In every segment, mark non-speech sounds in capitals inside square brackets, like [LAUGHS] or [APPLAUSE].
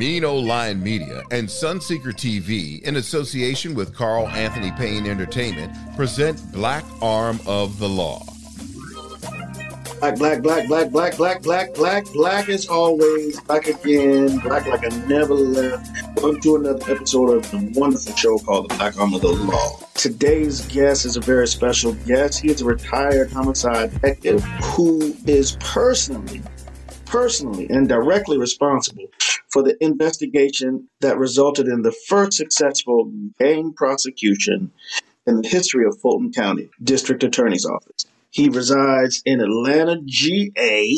Mean Old Lion Media and Sunseeker TV, in association with Carl Anthony Payne Entertainment, present Black Arm of the Law. Black, black, black, black, black, black, black, black, black as always, Back again, black like I never left. Welcome to another episode of the wonderful show called The Black Arm of the Law. Today's guest is a very special guest. He is a retired homicide detective who is personally, personally, and directly responsible for the investigation that resulted in the first successful gang prosecution in the history of Fulton County District Attorney's Office. He resides in Atlanta, GA.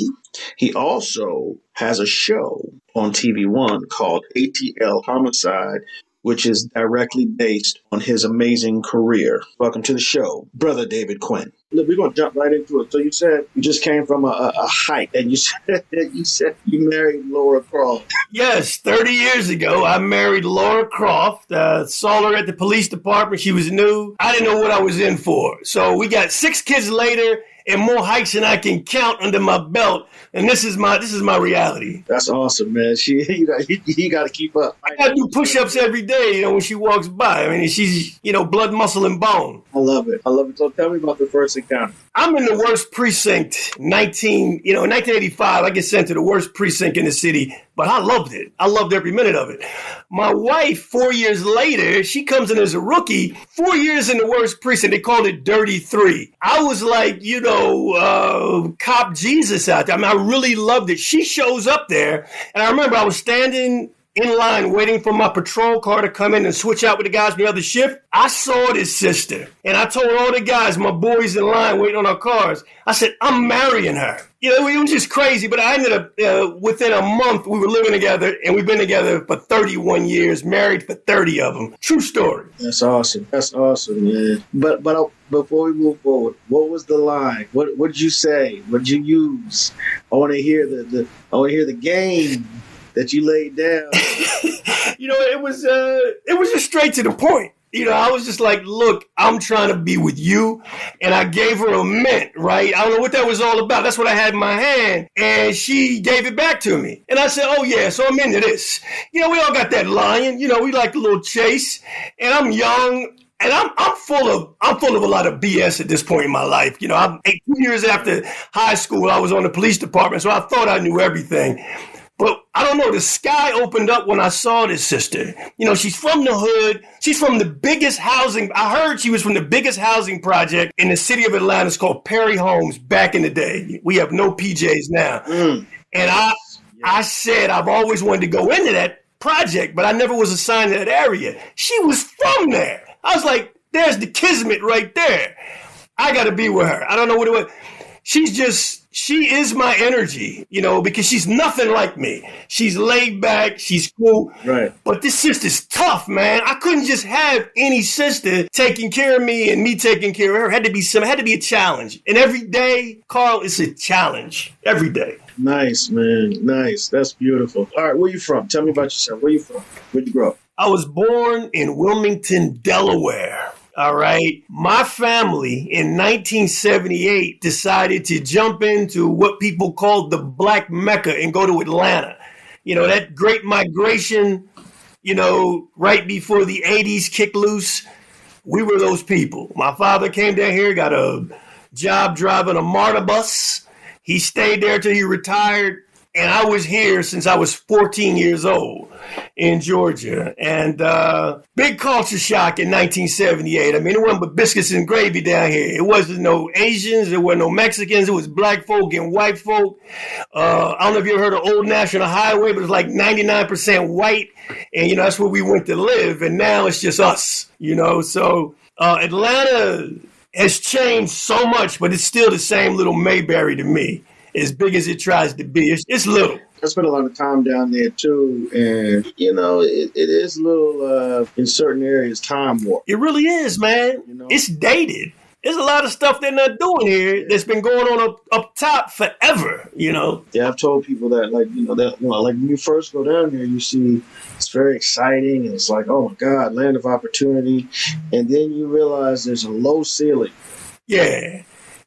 He also has a show on TV One called ATL Homicide, which is directly based on his amazing career. Welcome to the show, Brother David Quinn. Look, we're gonna jump right into it. So you said you just came from a, a, a hike, and you [LAUGHS] said you said you married Lara Croft. Yes, 30 years ago, I married Lara Croft. Uh, saw her at the police department. She was new. I didn't know what I was in for. So we got six kids later and more hikes than I can count under my belt. And this is my this is my reality. That's awesome, man. [LAUGHS] She you got you, you got to keep up. I got to do push-ups every day. You know when she walks by. I mean she's you know blood, muscle, and bone. I love it. I love it. So tell me about the first encounter. I'm in the worst precinct, 19, you know, in 1985, I get sent to the worst precinct in the city, but I loved it. I loved every minute of it. My wife, four years later, she comes in as a rookie, four years in the worst precinct. They called it Dirty Three. I was like, you know, uh, cop Jesus out there. I mean, I really loved it. She shows up there, and I remember I was standing in line waiting for my patrol car to come in and switch out with the guys from the other shift, I saw this sister. And I told all the guys, my boys in line waiting on our cars, I said, I'm marrying her. You know, it was just crazy, but I ended up, uh, within a month, we were living together and we've been together for 31 years, married for 30 of them. True story. That's awesome. That's awesome, man. But, but uh, before we move forward, what was the line? What, what did you say? What did you use? I want to hear the, the I want to hear the game that you laid down? [LAUGHS] you know, it was uh, it was just straight to the point. You know, I was just like, look, I'm trying to be with you. And I gave her a mint, right? I don't know what that was all about. That's what I had in my hand. And she gave it back to me. And I said, oh, yeah, so I'm into this. You know, we all got that lion. You know, we like a little chase. And I'm young and I'm I'm full of I'm full of a lot of BS at this point in my life. You know, I'm eight years after high school. I was on the police department, so I thought I knew everything. But I don't know, the sky opened up when I saw this sister. You know, she's from the hood. She's from the biggest housing. I heard she was from the biggest housing project in the city of Atlanta. It's called Perry Homes back in the day. We have no PJs now. Mm. And I I said I've always wanted to go into that project, but I never was assigned to that area. She was from there. I was like, there's the kismet right there. I got to be with her. I don't know what it was. She's just she is my energy, you know, because she's nothing like me. She's laid back, she's cool. Right. But this sister's tough, man. I couldn't just have any sister taking care of me and me taking care of her. It had to be some had to be a challenge. And every day, Carl, it's a challenge. Every day. Nice, man. Nice. That's beautiful. All right, where you from? Tell me about yourself. Where you from? Where'd you grow up? I was born in Wilmington, Delaware. All right. My family in 1978 decided to jump into what people called the Black Mecca and go to Atlanta. You know, that great migration, you know, right before the 80s kicked loose. We were those people. My father came down here, got a job driving a MARTA bus. He stayed there till he retired. And I was here since I was 14 years old in Georgia. And uh, big culture shock in 1978. I mean, it wasn't but biscuits and gravy down here. It wasn't no Asians, there were no Mexicans, it was black folk and white folk. Uh, I don't know if you ever heard of Old National Highway, but it's like 99% white. And, you know, that's where we went to live. And now it's just us, you know. So uh, Atlanta has changed so much, but it's still the same little Mayberry to me. As big as it tries to be, it's, it's little. I spent a lot of time down there too, and you know, it, it is a little uh, in certain areas time warp. It really is, man. You know? It's dated. There's a lot of stuff they're not doing here that's been going on up, up top forever, you know. Yeah, I've told people that, like, you know, that you know, like when you first go down there, you see it's very exciting, and it's like, oh my God, land of opportunity, and then you realize there's a low ceiling. Yeah,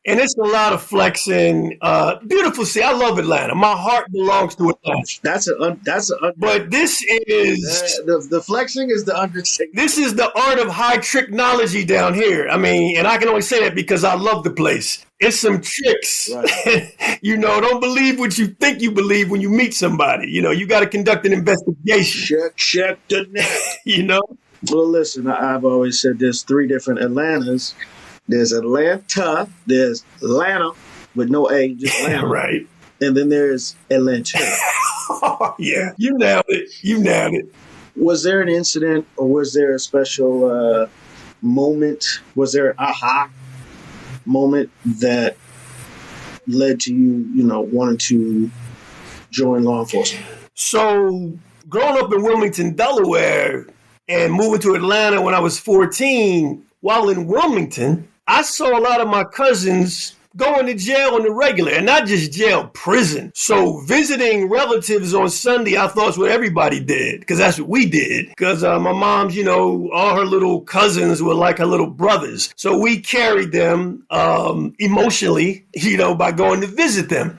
and it's a lot of flexing. Uh, beautiful city. I love Atlanta. My heart belongs to Atlanta. That's a un, that's a un, But this is uh, the the flexing is the understatement. this is the art of high technology down here. I mean, and I can only say that because I love the place. It's some tricks. Right. [LAUGHS] you know, don't believe what you think you believe when you meet somebody. You know, you got to conduct an investigation. Check check the net. [LAUGHS] You know, Well, listen, I've always said there's three different Atlantas. There's Atlanta, there's Atlanta with no A, just Atlanta, right? and then there's Atlanta. [LAUGHS] yeah, you nailed it. You nailed it. was there an incident or was there a special uh, moment? Was there an aha moment that led to you, you know, wanting to join law enforcement? So, growing up in Wilmington, Delaware, and moving to Atlanta when I was 14, while in Wilmington, I saw a lot of my cousins going to jail on the regular, and not just jail, prison. So, visiting relatives on Sunday, I thought was what everybody did, because that's what we did. Because uh, my mom's, you know, all her little cousins were like her little brothers. So, we carried them um, emotionally, you know, by going to visit them.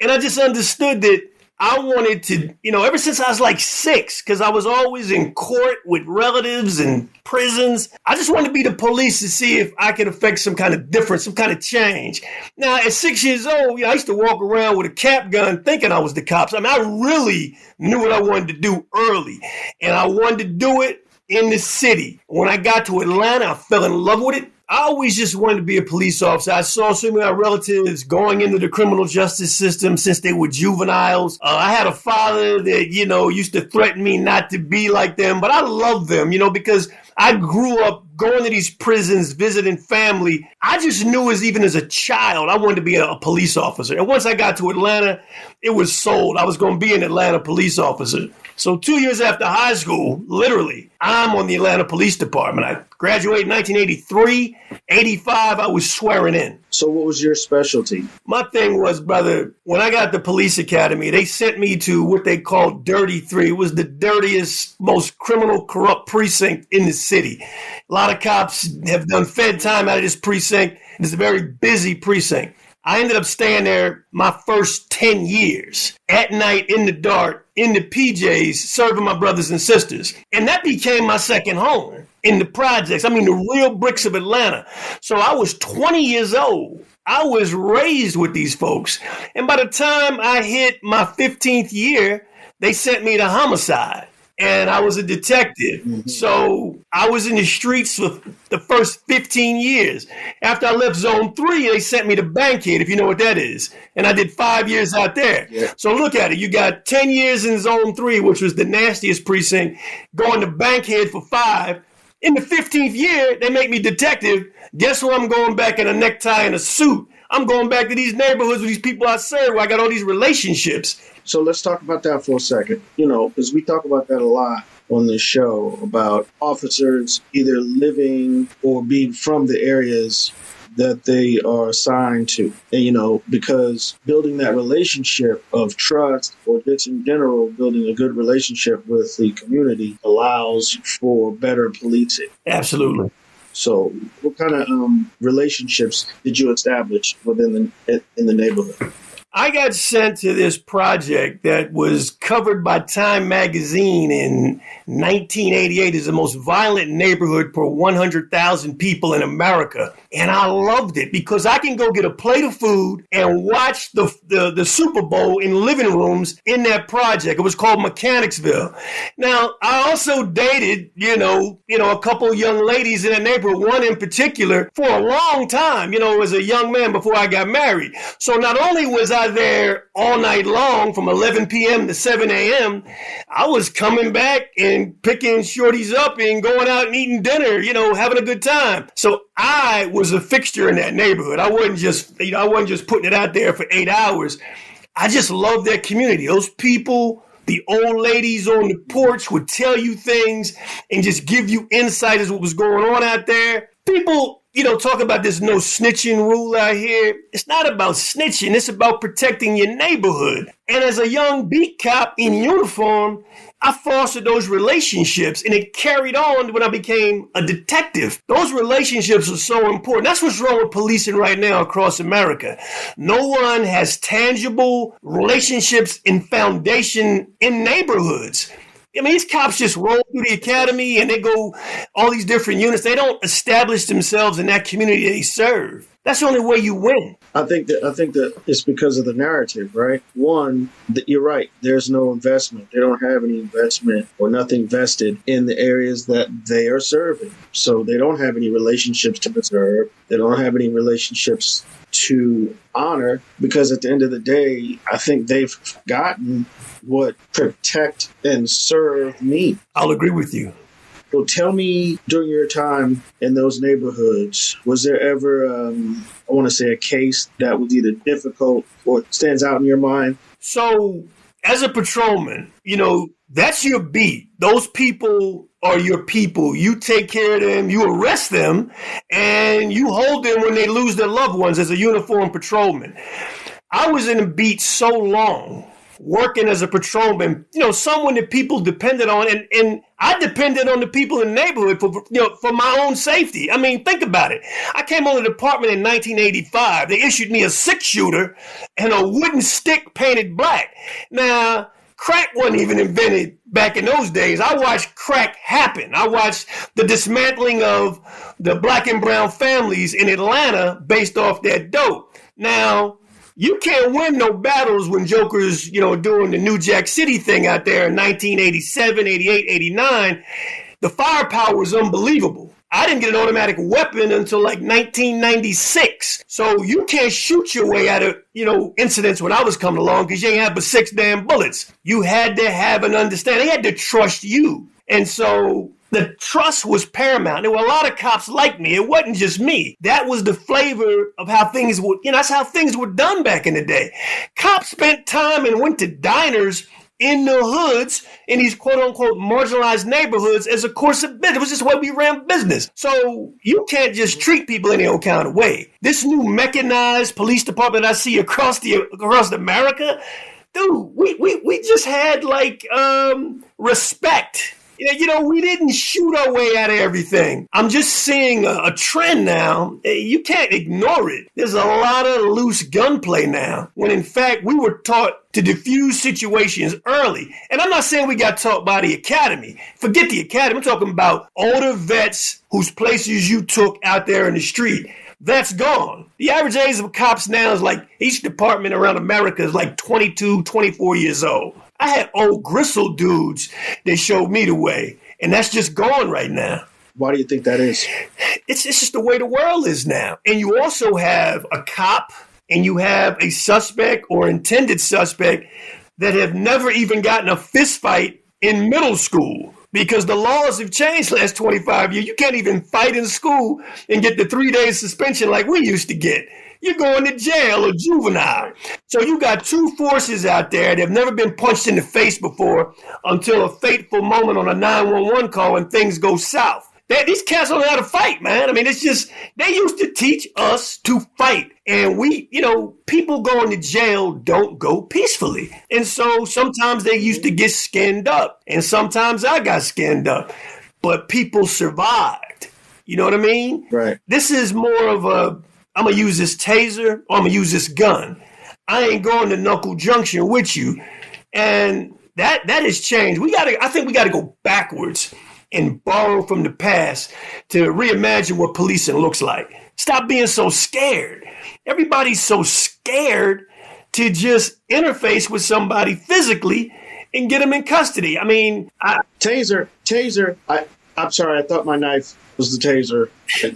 And I just understood that I wanted to, you know, ever since I was like six, because I was always in court with relatives and prisons. I just wanted to be the police to see if I could affect some kind of difference, some kind of change. Now, at six years old, you know, I used to walk around with a cap gun thinking I was the cops. I mean, I really knew what I wanted to do early, and I wanted to do it in the city. When I got to Atlanta, I fell in love with it. I always just wanted to be a police officer. I saw so many of my relatives going into the criminal justice system since they were juveniles. Uh, I had a father that, you know, used to threaten me not to be like them, but I love them, you know, because I grew up going to these prisons, visiting family. I just knew as even as a child, I wanted to be a, a police officer. And once I got to Atlanta, it was sold. I was going to be an Atlanta police officer. So two years after high school, literally, I'm on the Atlanta Police Department. I graduated in 1983. 85, I was swearing in. So, what was your specialty? My thing was, brother, when I got the police academy, they sent me to what they called Dirty Three. It was the dirtiest, most criminal, corrupt precinct in the city. A lot of cops have done fed time out of this precinct. It's a very busy precinct. I ended up staying there my first 10 years at night in the dark, in the PJs, serving my brothers and sisters. And that became my second home in the projects. I mean, the real bricks of Atlanta. So I was 20 years old. I was raised with these folks. And by the time I hit my 15th year, they sent me to homicide. And I was a detective. Mm-hmm. So I was in the streets for the first 15 years. After I left zone three, they sent me to Bankhead, if you know what that is. And I did five years out there. Yeah. So look at it. You got 10 years in zone three, which was the nastiest precinct, going to Bankhead for five. In the 15th year, they make me detective. Guess where I'm going back in a necktie and a suit? I'm going back to these neighborhoods with these people I serve where I got all these relationships. So, let's talk about that for a second. You know, because we talk about that a lot on this show about officers either living or being from the areas that they are assigned to. And, you know, because building that relationship of trust or just in general, building a good relationship with the community allows for better policing. Absolutely. So, what kind of um, relationships did you establish within the in the neighborhood? I got sent to this project that was covered by Time magazine in 1988 as the most violent neighborhood per 100,000 people in America. And I loved it because I can go get a plate of food and watch the, the, the Super Bowl in living rooms in that project. It was called Mechanicsville. Now, I also dated, you know, you know, a couple young ladies in that neighborhood, one in particular, for a long time, you know, as a young man before I got married. So not only was I there all night long from 11 p.m. to 7 a.m., I was coming back and picking shorties up and going out and eating dinner, you know, having a good time. So I was a fixture in that neighborhood. I wasn't just, you know, I wasn't just putting it out there for eight hours. I just love that community. Those people, the old ladies on the porch would tell you things and just give you insight as what was going on out there. People, you know, talk about this no snitching rule out here. It's not about snitching, it's about protecting your neighborhood. And as a young beat cop in uniform, I fostered those relationships and it carried on when I became a detective. Those relationships are so important. That's what's wrong with policing right now across America. No one has tangible relationships and foundation in neighborhoods. I mean, these cops just roll through the academy and they go all these different units. They don't establish themselves in that community they serve. That's the only way you win. I think that I think that it's because of the narrative, right? One, that you're right. There's no investment. They don't have any investment or nothing vested in the areas that they are serving. So they don't have any relationships to preserve. They don't have any relationships to honor because at the end of the day, I think they've forgotten what protect and serve mean. I'll agree with you. So tell me during your time in those neighborhoods, was there ever, um, I want to say, a case that was either difficult or stands out in your mind? So, as a patrolman, you know, that's your beat. Those people are your people. You take care of them, you arrest them, and you hold them when they lose their loved ones as a uniformed patrolman. I was in a beat so long working as a patrolman, you know, someone that people depended on, and, and I depended on the people in the neighborhood for you know for my own safety. I mean, think about it. I came on the department in 1985. They issued me a six shooter and a wooden stick painted black. Now, crack wasn't even invented back in those days. I watched crack happen. I watched the dismantling of the black and brown families in Atlanta based off that dope. Now, you can't win no battles when Joker's, you know, doing the New Jack City thing out there in 1987, 88, 89. The firepower is unbelievable. I didn't get an automatic weapon until like 1996. So you can't shoot your way out of, you know, incidents when I was coming along because you ain't have but six damn bullets. You had to have an understanding. They had to trust you. And so the trust was paramount. There were a lot of cops like me. It wasn't just me. That was the flavor of how things were, you know, that's how things were done back in the day. Cops spent time and went to diners in the hoods in these quote unquote marginalized neighborhoods as a course of business. It was just the way we ran business. So you can't just treat people any old kind of way. This new mechanized police department I see across the across America, dude, we we, we just had like um respect you know, we didn't shoot our way out of everything. I'm just seeing a, a, trend now. Eh, you can't ignore it. There's a lot of loose gunplay now, when in fact we were taught to diffuse situations early. And I'm not saying we got taught by the academy. Forget the academy. I'm talking about older vets whose places you took out there in the street. That's gone. The average age of cops now is like each department around America is like 22, 24 years old. I had old gristle dudes that showed me the way, and that's just gone right now. Why do you think that is? It's, it's just the way the world is now. And you also have a cop and you have a suspect or intended suspect that have never even gotten a fist fight in middle school because the laws have changed last 25 years. You can't even fight in school and get the three days suspension like we used to get you're going to jail or juvenile. So you got two forces out there that have never been punched in the face before until a fateful moment on a 911 call and things go south. They, these cats don't know how to fight, man. I mean, it's just, they used to teach us to fight. And we, you know, people going to jail don't go peacefully. And so sometimes they used to get skinned up. And sometimes I got skinned up. But people survived. You know what I mean? Right. This is more of a I'm gonna use this taser or I'm gonna use this gun. I ain't going to knuckle junction with you. And that that has changed. We gotta I think we gotta go backwards and borrow from the past to reimagine what policing looks like. Stop being so scared. Everybody's so scared to just interface with somebody physically and get them in custody. I mean, I, taser, taser. I, I'm sorry. I thought my knife was the taser.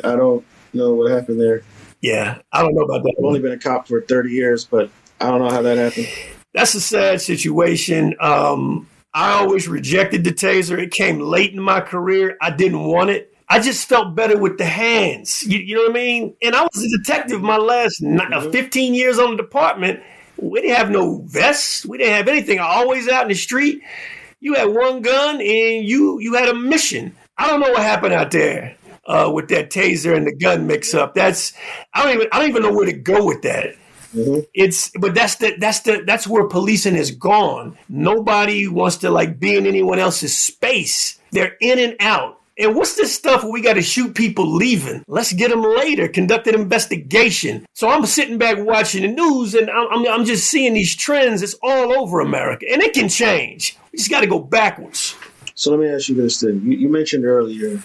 I don't know what happened there. Yeah, I don't know about that. I've only been a cop for 30 years, but I don't know how that happened. That's a sad situation. Um, I always rejected the taser. It came late in my career. I didn't want it. I just felt better with the hands. You, you know what I mean? And I was a detective my last uh, mm-hmm. 15 years on the department. We didn't have no vests. We didn't have anything. I always out in the street. You had one gun and you you had a mission. I don't know what happened out there. Uh, with that taser and the gun mix up. That's I don't even I don't even know where to go with that. Mm-hmm. It's but that's the that's the that's where policing is gone. Nobody wants to like be in anyone else's space. They're in and out. And what's this stuff where we got to shoot people leaving? Let's get them later. Conduct an investigation. So I'm sitting back watching the news and I'm, I'm, I'm just seeing these trends. It's all over America and it can change. We just got to go backwards. So let me ask you this then. You, you mentioned earlier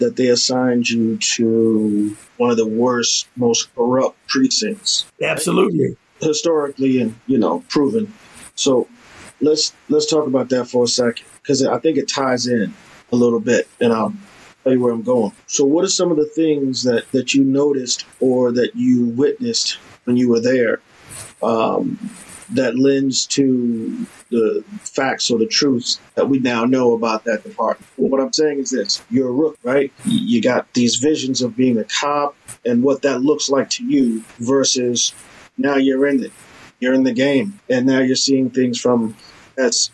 that they assigned you to one of the worst, most corrupt precincts. Absolutely. Historically and, you know, proven. So let's let's talk about that for a second because I think it ties in a little bit, and I'll tell you where I'm going. So, what are some of the things that that you noticed or that you witnessed when you were there um, that lends to the facts or the truths that we now know about that department? Well, what I'm saying is this: you're a rook, right? You got these visions of being a cop and what that looks like to you versus now you're in it, you're in the game, and now you're seeing things from as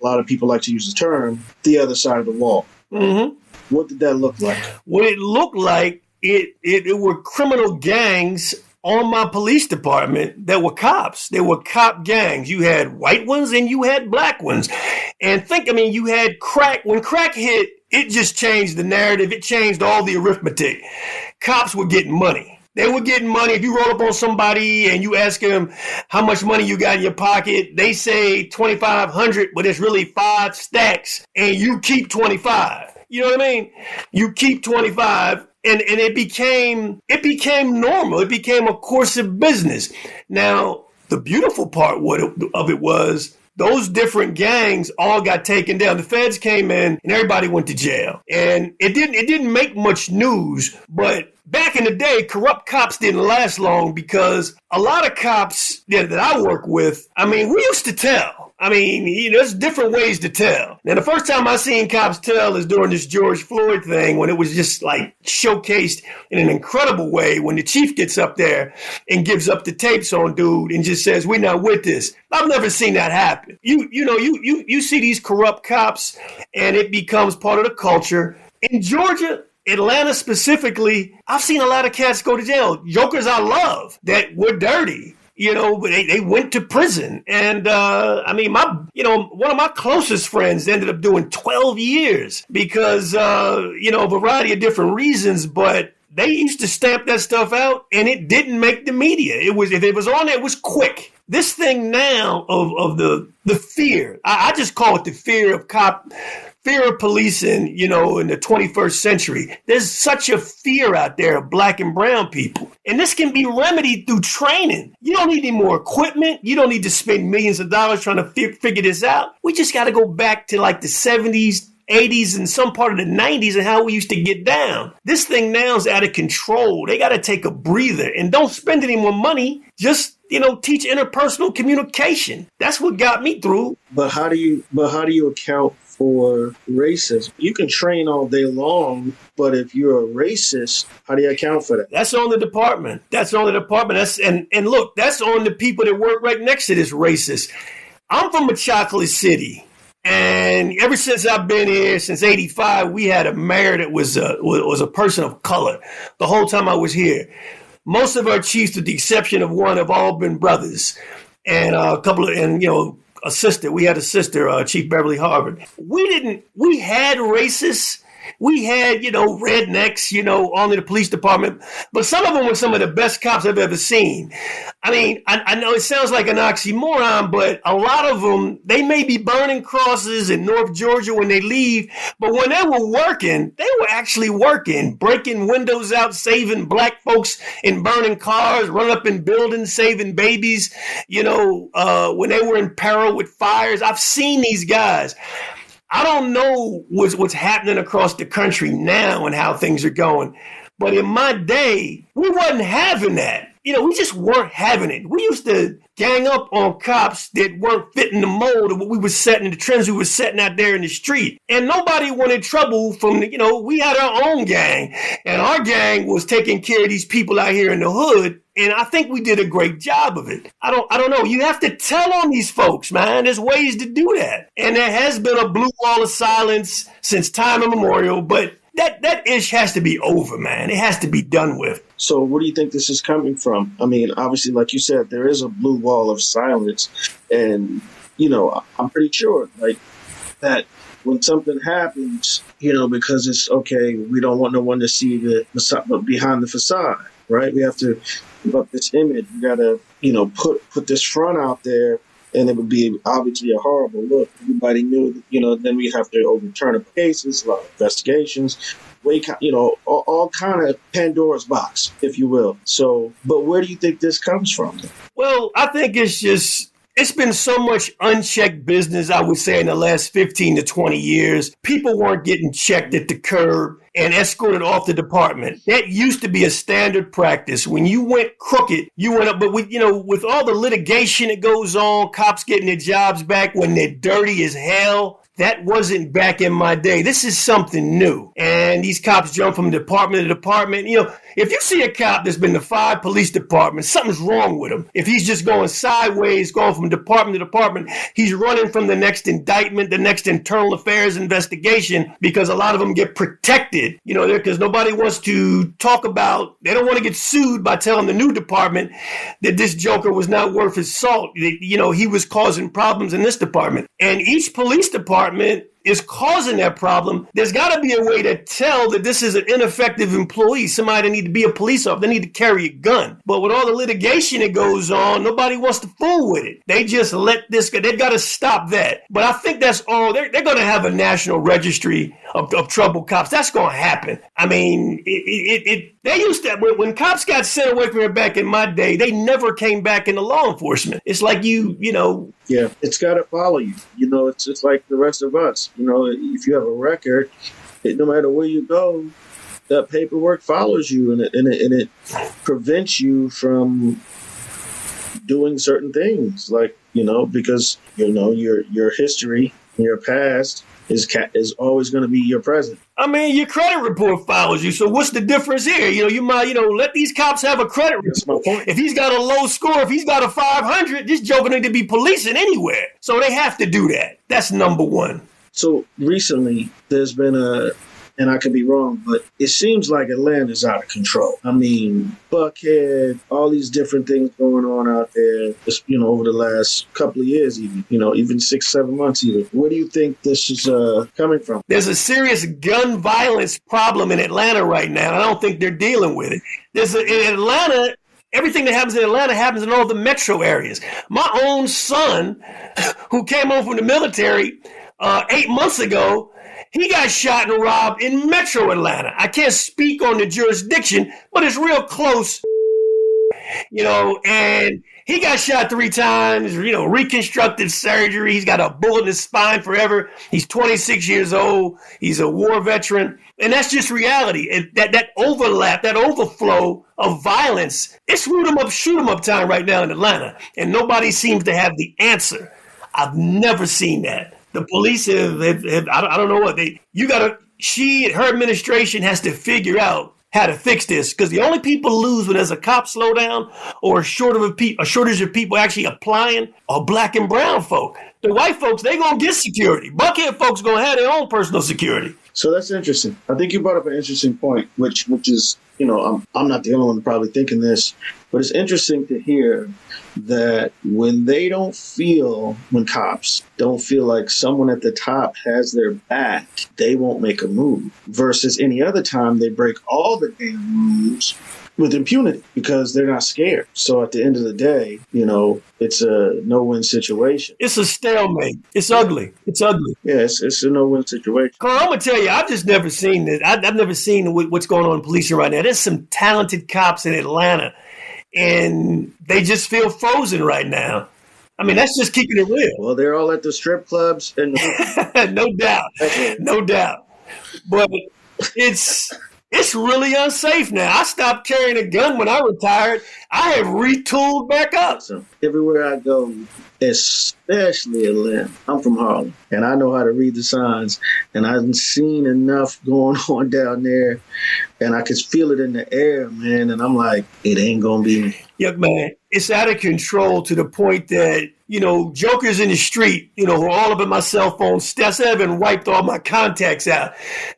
a lot of people like to use the term, the other side of the wall. Mm-hmm. What did that look like? What it looked like, it, it, it were criminal gangs on my police department that were cops. There were cop gangs. You had white ones and you had black ones. And think, I mean, you had crack. When crack hit, it just changed the narrative. It changed all the arithmetic. Cops were getting money. They were getting money. If you roll up on somebody and you ask them how much money you got in your pocket, they say 2,500, but it's really five stacks and you keep 25. You know what I mean? You keep 25 and, and it became, it became normal. It became a course of business. Now, the beautiful part of it was those different gangs all got taken down. The feds came in and everybody went to jail. And it didn't it didn't make much news, but back in the day, corrupt cops didn't last long because a lot of cops that, that I work with, I mean, we used to tell. I mean, you know, there's different ways to tell. Now, the first time I seen cops tell is during this George Floyd thing when it was just like showcased in an incredible way when the chief gets up there and gives up the tapes on dude and just says, we're not with this. I've never seen that happen. You, you know, you, you, you see these corrupt cops and it becomes part of the culture. In Georgia, Atlanta specifically, I've seen a lot of cats go to jail. Jokers I love that were dirty. You know, they, they went to prison. And uh, I mean, my, you know, one of my closest friends ended up doing 12 years because, uh, you know, a variety of different reasons. But they used to stamp that stuff out and it didn't make the media. It was, if it was on it was quick. This thing now of, of the, the fear, I, I just call it the fear of cop fear of policing, you know, in the 21st century. There's such a fear out there of black and brown people. And this can be remedied through training. You don't need any more equipment. You don't need to spend millions of dollars trying to fi- figure this out. We just got to go back to like the 70s, 80s and some part of the 90s and how we used to get down. This thing now is out of control. They got to take a breather and don't spend any more money. Just you know, teach interpersonal communication. That's what got me through. But how do you but how do you account for racism. You can train all day long, but if you're a racist, how do you account for that? That's on the department. That's on the department. That's and and look, that's on the people that work right next to this racist. I'm from a chocolate city. And ever since I've been here, since '85, we had a mayor that was a was a person of color. The whole time I was here, most of our chiefs, with the exception of one, have all been brothers, and uh, a couple of and you know a sister. We had a sister, uh, Chief Beverly Harvard. We didn't. We had racists we had, you know, rednecks, you know, on the police department, but some of them were some of the best cops I've ever seen. I mean, I, I, know it sounds like an oxymoron, but a lot of them, they may be burning crosses in North Georgia when they leave, but when they were working, they were actually working, breaking windows out, saving black folks in burning cars, running up in buildings, saving babies, you know, uh, when they were in peril with fires. I've seen these guys. I don't know what's what's happening across the country now and how things are going, but in my day, we wasn't having that. You know, we just weren't having it. We used to gang up on cops that weren't fitting the mold of what we were setting, the trends we were setting out there in the street. And nobody wanted trouble from, the, you know, we had our own gang. And our gang was taking care of these people out here in the hood. And I think we did a great job of it. I don't I don't know. You have to tell on these folks, man. There's ways to do that. And there has been a blue wall of silence since time immemorial, but that that ish has to be over, man. It has to be done with. So, where do you think this is coming from? I mean, obviously, like you said, there is a blue wall of silence, and you know, I'm pretty sure, like that when something happens, you know, because it's okay, we don't want no one to see the behind the facade, right? We have to give up this image. You got to, you know, put put this front out there, and it would be obviously a horrible look. Everybody knew, that, you know. Then we have to overturn cases, a lot of investigations. Way, you know, all, all kind of Pandora's box, if you will. So, but where do you think this comes from? Well, I think it's just it's been so much unchecked business, I would say, in the last 15 to 20 years. People weren't getting checked at the curb and escorted off the department. That used to be a standard practice. When you went crooked, you went up. But with, you know, with all the litigation that goes on, cops getting their jobs back when they're dirty as hell, that wasn't back in my day. This is something new. And these cops jump from department to department. You know, if you see a cop that's been to five police departments, something's wrong with him. If he's just going sideways, going from department to department, he's running from the next indictment, the next internal affairs investigation, because a lot of them get protected, you know, because nobody wants to talk about, they don't want to get sued by telling the new department that this joker was not worth his salt. You know, he was causing problems in this department. And each police department department is causing that problem, there's got to be a way to tell that this is an ineffective employee, somebody that need to be a police officer, they need to carry a gun. But with all the litigation that goes on, nobody wants to fool with it. They just let this go. They've got to stop that. But I think that's all. They're, they're going to have a national registry of, of trouble cops. That's going to happen. I mean, it, it, it, they used to, when, when cops got sent away from here back in my day, they never came back into law enforcement. It's like you, you know. Yeah, it's got to follow you. You know, it's just like the rest of us. You know, if you have a record, it, no matter where you go, that paperwork follows you and it, and it, and it prevents you from doing certain things like you know because you know your your history your past is ca- is always going to be your present. I mean, your credit report follows you. So what's the difference here? You know, you might you know let these cops have a credit report. If he's got a low score, if he's got a five hundred, this joker need to be policing anywhere. So they have to do that. That's number one. So recently, there's been a, and I could be wrong, but it seems like Atlanta's out of control. I mean, Buckhead, all these different things going on out there, you know, over the last couple of years, even, you know, even six, seven months, even. Where do you think this is uh, coming from? There's a serious gun violence problem in Atlanta right now. I don't think they're dealing with it. There's a, in Atlanta, Everything that happens in Atlanta happens in all the metro areas. My own son, who came home from the military, uh, eight months ago, he got shot and robbed in metro Atlanta. I can't speak on the jurisdiction, but it's real close, you know, and he got shot three times, you know, reconstructive surgery. He's got a bullet in his spine forever. He's 26 years old. He's a war veteran. And that's just reality. It, that, that overlap, that overflow of violence, it's root 'em up, shoot 'em up time right now in Atlanta. And nobody seems to have the answer. I've never seen that the police have, have, have I, don't, know what they, you got to, she, her administration has to figure out how to fix this because the only people lose when there's a cop slowdown or a shortage of people, a shortage of people actually applying are black and brown folk. The white folks, they gonna get security. Buckhead folks gonna have their own personal security. So that's interesting. I think you brought up an interesting point, which which is, you know, I'm I'm not the only one probably thinking this, but it's interesting to hear that when they don't feel, when cops don't feel like someone at the top has their back, they won't make a move. Versus any other time, they break all the damn rules with impunity because they're not scared. So at the end of the day, you know, it's a no-win situation. It's a stalemate. It's ugly. It's ugly. Yeah, it's, it's a no-win situation. Carl, I'm gonna tell you, I've just never seen this. I've never seen what's going on in policing right now. There's some talented cops in Atlanta and they just feel frozen right now. I mean, that's just keeping it real. Well, they're all at the strip clubs, and [LAUGHS] no doubt, no doubt. But it's it's really unsafe now. I stopped carrying a gun when I retired. I have retooled back up. So everywhere I go, especially Atlanta, I'm from Harlem, and I know how to read the signs. And I've seen enough going [LAUGHS] on down there and I can feel it in the air, man. And I'm like, it ain't gonna be me. Yeah, man, it's out of control to the point that you know, jokers in the street, you know, who are all up in my cell phone. Steph even wiped all my contacts out.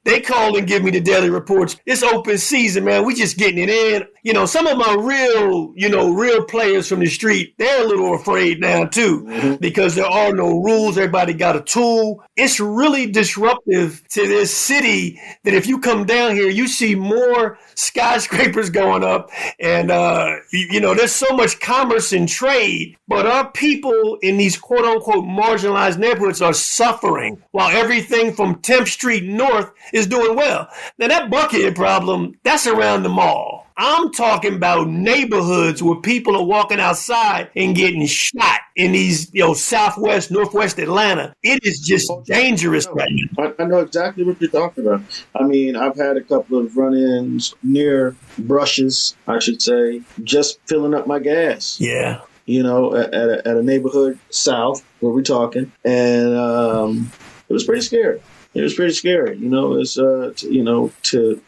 They call and give me the daily reports. It's open season, man. We just getting it in. You know, some of my real, you know, real players from the street, they're a little afraid now too, mm-hmm. because there are no rules. Everybody got a tool. It's really disruptive to this city that if you come down here, you see more skyscrapers going up and uh, you know there's so much commerce and trade but our people in these quote unquote marginalized neighborhoods are suffering while everything from 10th street north is doing well now that Buckhead problem that's around the mall I'm talking about neighborhoods where people are walking outside and getting shot in these, you know, Southwest, Northwest Atlanta. It is just dangerous right now. I, know exactly what you're talking about. I mean, I've had a couple of run-ins near brushes, I should say, just filling up my gas. Yeah. You know, at, at, a, at a neighborhood south where we're talking, and um, it was pretty scary. It was pretty scary. You know, it's uh, to, you know, to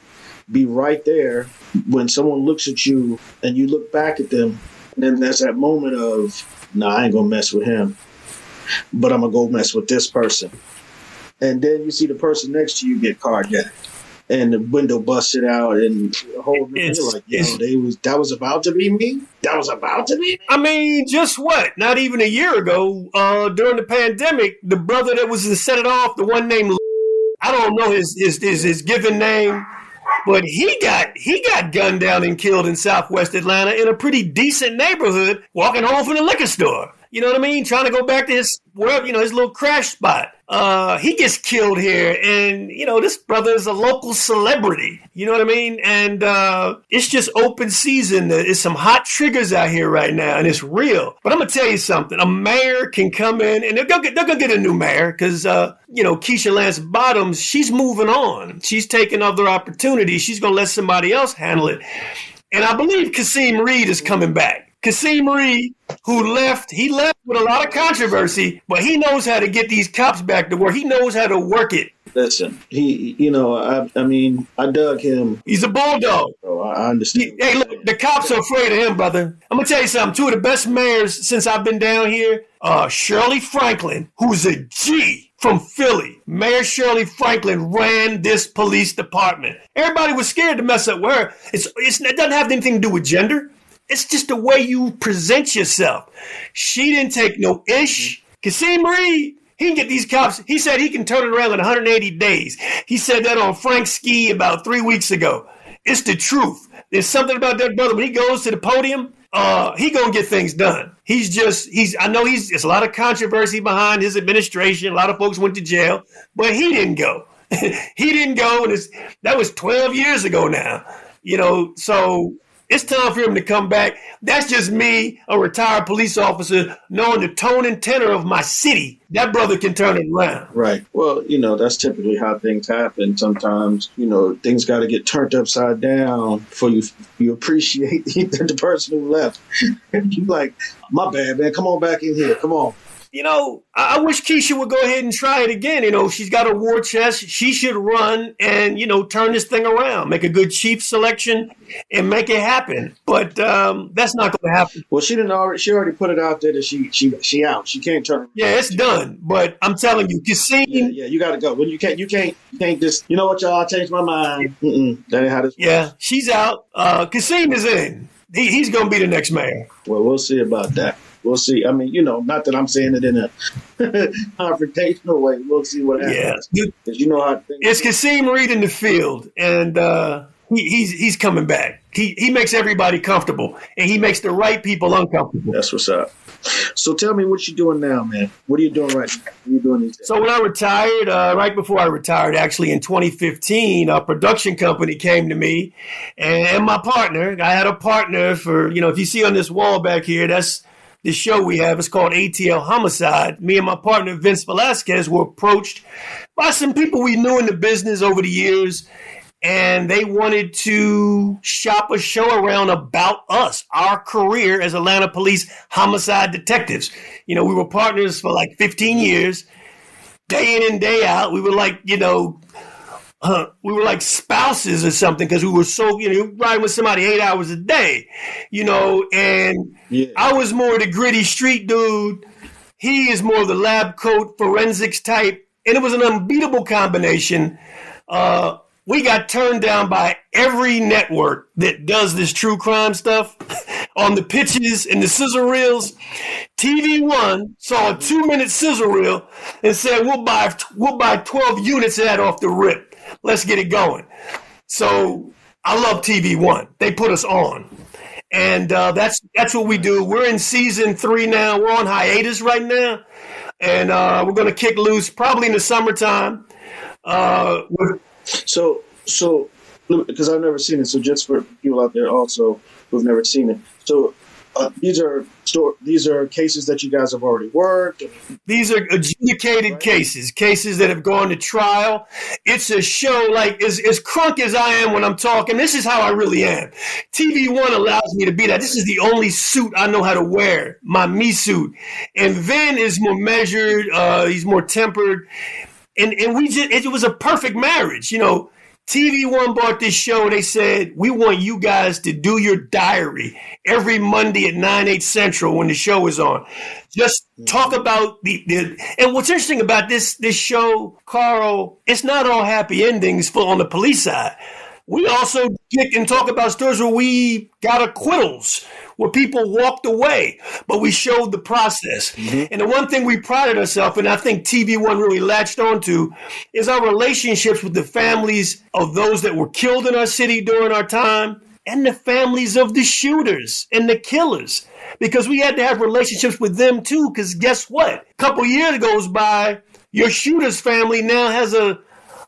be right there when someone looks at you and you look back at them, and then there's that moment of, nah, I ain't gonna mess with him, but I'm gonna go mess with this person. And then you see the person next to you get carjacked. And the window busted out, and the whole it's, like, yo, they was that was about to be me. That was about to be. Me? I mean, just what? Not even a year ago, uh, during the pandemic, the brother that was to set it off, the one named I don't know his his his, his given name but he got he got gunned down and killed in Southwest Atlanta in a pretty decent neighborhood, walking home from the liquor store. You know what I mean? Trying to go back to his wherever you know his little crash spot. Uh, he gets killed here, and you know this brother is a local celebrity. You know what I mean? And uh, it's just open season. There's some hot triggers out here right now, and it's real. But I'm gonna tell you something: a mayor can come in, and they're gonna get, they're gonna get a new mayor because uh, you know Keisha Lance Bottoms, she's moving on. She's taking other opportunities. She's gonna let somebody else handle it. And I believe Kasim Reed is coming back. Kasim Reed, who left, he left with a lot of controversy, but he knows how to get these cops back to work. He knows how to work it. Listen, he, you know, I, I mean, I dug him. He's a bulldog. So I understand. He, hey, look, the cops are afraid of him, brother. I'm gonna tell you something. Two of the best mayors since I've been down here, uh, Shirley Franklin, who's a G from Philly. Mayor Shirley Franklin ran this police department. Everybody was scared to mess up with her. It's, it's, it doesn't have anything to do with gender. It's just the way you present yourself. She didn't take no ish. Kasim Reed, he can get these cops. He said he can turn it around in 180 days. He said that on Frank Ski about three weeks ago. It's the truth. There's something about that brother. When he goes to the podium, uh, he gonna get things done. He's just he's. I know he's. There's a lot of controversy behind his administration. A lot of folks went to jail, but he didn't go. [LAUGHS] he didn't go, and it's that was 12 years ago now. You know, so it's time for him to come back. That's just me, a retired police officer, knowing the tone and tenor of my city. That brother can turn it around. Right. Well, you know, that's typically how things happen. Sometimes, you know, things got to get turned upside down for you you appreciate [LAUGHS] the person who left. [LAUGHS] you like, my bad, man. Come on back in here. Come on you know, I, wish Keisha would go ahead and try it again. You know, she's got a war chest. She should run and, you know, turn this thing around, make a good chief selection and make it happen. But um, that's not going to happen. Well, she didn't already, she already put it out there that she, she, she out. She can't turn. Yeah, it's done. But I'm telling you, Kasim. Yeah, yeah you got to go. When you can't, you can't, you can't just, you know what, y'all, I changed my mind. Mm-mm, that ain't how this Yeah, works. she's out. Uh, Kasim is in. He, he's going to be the next mayor. Well, we'll see about that we'll see. I mean, you know, not that I'm saying it in a [LAUGHS] confrontational way. We'll see what happens. Yeah, because you know how it's Kasim Reed in the field, and uh, he, he's he's coming back. He he makes everybody comfortable, and he makes the right people uncomfortable. That's what's up. So tell me what you're doing now, man. What are you doing right now? What are you doing these days? So when I retired, uh, right before I retired, actually in 2015, a production company came to me, and, and my partner. I had a partner for you know if you see on this wall back here, that's the show we have is called ATL Homicide. Me and my partner Vince Velasquez were approached by some people we knew in the business over the years, and they wanted to shop a show around about us, our career as Atlanta police homicide detectives. You know, we were partners for like 15 years, day in and day out. We were like, you know, uh, [CLEARS THROAT] we were like spouses or something because we were so you know riding with somebody eight hours a day, you know. And yeah. I was more the gritty street dude. He is more the lab coat forensics type, and it was an unbeatable combination. Uh, we got turned down by every network that does this true crime stuff [LAUGHS] on the pitches and the sizzle reels. TV One saw a two minute sizzle reel and said, "We'll buy we'll buy twelve units of that off the rip. Let's get it going." So I love TV One. They put us on, and uh, that's that's what we do. We're in season three now. We're on hiatus right now, and uh, we're going to kick loose probably in the summertime. Uh, so, so because I've never seen it, so just for people out there also who've never seen it, so uh, these are store, these are cases that you guys have already worked. These are adjudicated right. cases, cases that have gone to trial. It's a show like as as crunk as I am when I'm talking. This is how I really am. TV One allows me to be that. This is the only suit I know how to wear, my me suit. And Vin is more measured. Uh, he's more tempered. And and we just it was a perfect marriage, you know TV One bought this show. They said, We want you guys to do your diary every Monday at 9, 8 central when the show is on. Just talk mm-hmm. about the, the and what's interesting about this this show, Carl, it's not all happy endings for on the police side. We also kick and talk about stories where we got acquittals, where people walked away, but we showed the process. Mm-hmm. And the one thing we prided ourselves, and I think TV One really latched onto, is our relationships with the families of those that were killed in our city during our time and the families of the shooters and the killers. Because we had to have relationships with them too. Because guess what? A couple years goes by, your shooter's family now has a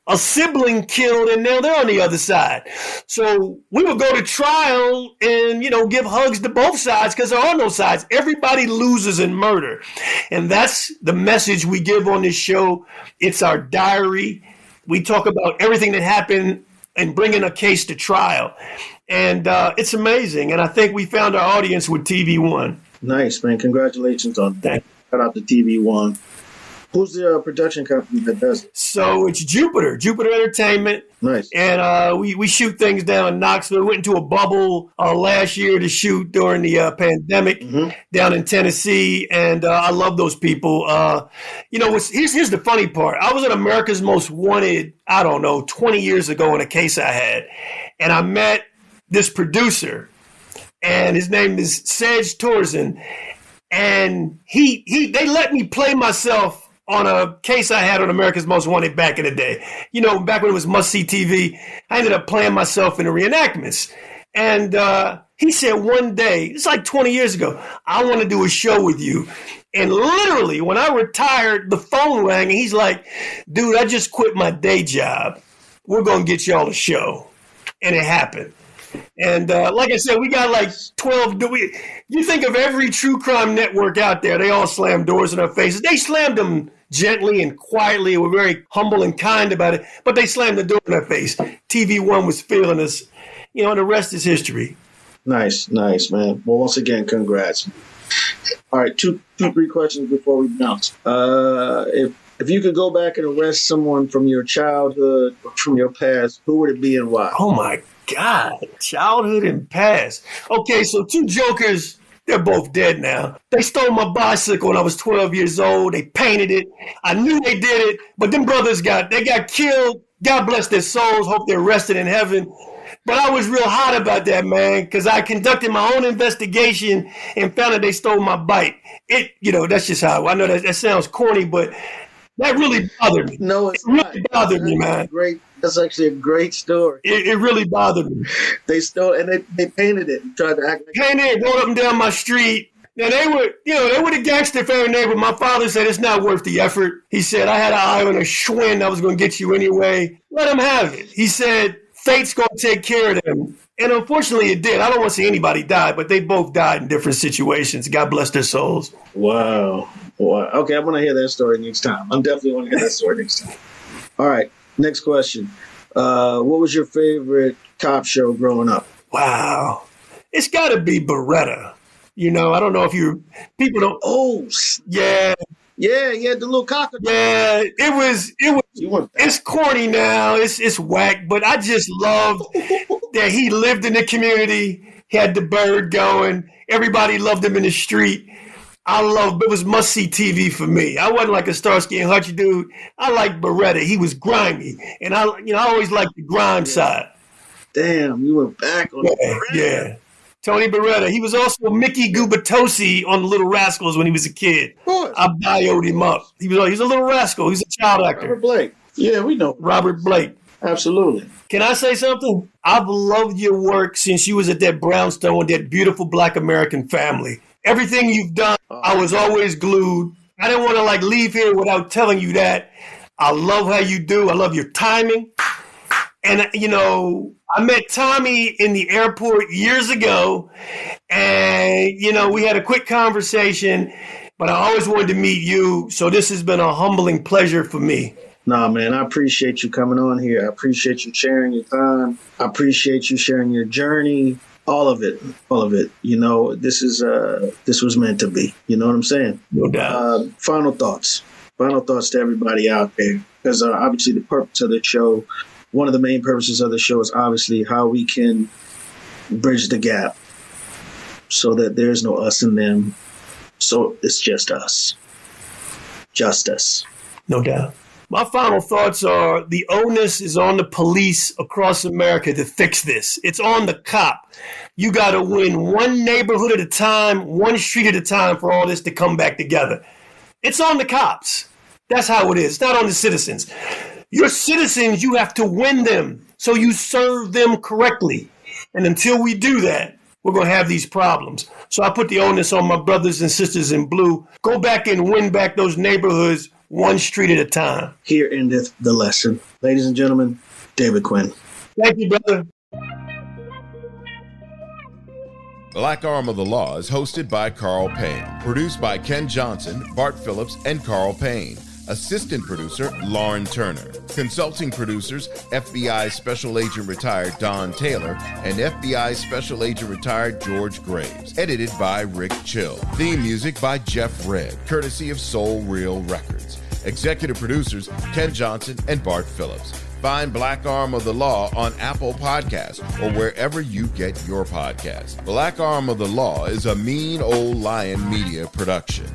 a sibling killed and now they're on the other side. So we would go to trial and, you know, give hugs to both sides because there are no sides. Everybody loses in murder. And that's the message we give on this show. It's our diary. We talk about everything that happened and bringing a case to trial. And uh, it's amazing. And I think we found our audience with TV One. Nice, man. Congratulations on that. Shout out to TV One. Who's the uh, production company that does it? So it's Jupiter, Jupiter Entertainment. Nice. And uh, we, we shoot things down in Knoxville. We went into a bubble uh, last year to shoot during the uh, pandemic mm-hmm. down in Tennessee. And uh, I love those people. Uh, you know, here's, here's the funny part. I was at America's Most Wanted, I don't know, 20 years ago in a case I had. And I met this producer, and his name is Sedge Torzen. And he he they let me play myself on a case I had on America's Most Wanted back in the day. You know, back when it was must see TV, I ended up playing myself in the reenactments. And uh, he said one day, it's like 20 years ago, I want to do a show with you. And literally, when I retired, the phone rang and he's like, dude, I just quit my day job. We're going to get y'all a show. And it happened. And uh, like I said, we got like 12. Do we, you think of every true crime network out there, they all slam doors in our faces. They slammed them gently and quietly. We're very humble and kind about it, but they slammed the door in our face. TV One was feeling us, you know, and the rest is history. Nice, nice, man. Well, once again, congrats. All right, two, two, three questions before we bounce. Uh, if if you could go back and arrest someone from your childhood or from your past, who would it be and why? Oh my God, childhood and past. Okay, so two jokers they're both dead now. They stole my bicycle when I was 12 years old. They painted it. I knew they did it, but them brothers got they got killed. God bless their souls. Hope they're resting in heaven. But I was real hot about that, man, because I conducted my own investigation and found that they stole my bike. It, you know, that's just how I know that, that sounds corny, but that really bothered me. No, it's it really not. bothered me, man. Great. That's actually a great story. It, it, really bothered me. They stole and they, they painted it and tried to act like painted it, going up and down my street. Now they were, you know, they were the gangster fair neighbor. My father said it's not worth the effort. He said I had an eye on a Schwinn that was going to get you anyway. Let him have it. He said fate's going to take care of them. And unfortunately, it did. I don't want to see anybody die, but they both died in different situations. God bless their souls. Wow. Wow. Okay, I want to hear that story next time. I'm definitely want to hear that story next time. All right. Next question. Uh, what was your favorite cop show growing up? Wow. It's got to be Baretta. You know, I don't know if you people don't. Oh, yeah. Yeah, yeah, the little cocker. Yeah, it was it was it's corny now. It's it's whack, but I just loved that he lived in the community. He had the bird going. Everybody loved him in the street. I love it was must see TV for me. I wasn't like a Starsky and Hutch dude. I like Baretta. He was grimy, and I you know I always liked the grime side. Damn, you were back on yeah, yeah. Tony Baretta. He was also Mickey Gubitosi on the Little Rascals when he was a kid. Of course. I bioed him up. He was he's a little rascal. He's a child actor. Robert Blake. Yeah, we know. Robert Blake. Absolutely. Can I say something? I've loved your work since you was at that brownstone, that beautiful black American family. Everything you've done, I was always glued. I didn't want to like leave here without telling you that. I love how you do. I love your timing. And you know, I met Tommy in the airport years ago, and you know, we had a quick conversation. But I always wanted to meet you, so this has been a humbling pleasure for me. Nah, man, I appreciate you coming on here. I appreciate you sharing your time. I appreciate you sharing your journey. All of it, all of it. You know, this is uh, this was meant to be. You know what I'm saying? No doubt. Uh, final thoughts. Final thoughts to everybody out there, because uh, obviously the purpose of the show, one of the main purposes of the show is obviously how we can bridge the gap, so that there's no us and them. So it's just us. Just us. No doubt. My final thoughts are the onus is on the police across America to fix this. It's on the cop. You got to win one neighborhood at a time, one street at a time for all this to come back together. It's on the cops. That's how it is. It's not on the citizens. Your citizens, you have to win them so you serve them correctly. And until we do that, we're going to have these problems. So I put the onus on my brothers and sisters in blue. Go back and win back those neighborhoods one street at a time. Here endeth the lesson. Ladies and gentlemen, David Quinn. Thank you, brother. Black Arm of the Law is hosted by Carl Payne, produced by Ken Johnson, Bart Phillips, and Carl Payne. Assistant producer Lauren Turner. Consulting producers FBI Special Agent Retired Don Taylor and FBI Special Agent Retired George Graves. Edited by Rick Chill. Theme music by Jeff Red, courtesy of Soul Real Records. Executive producers Ken Johnson and Bart Phillips. Find Black Arm of the Law on Apple Podcasts or wherever you get your podcasts. Black Arm of the Law is a mean old lion media production.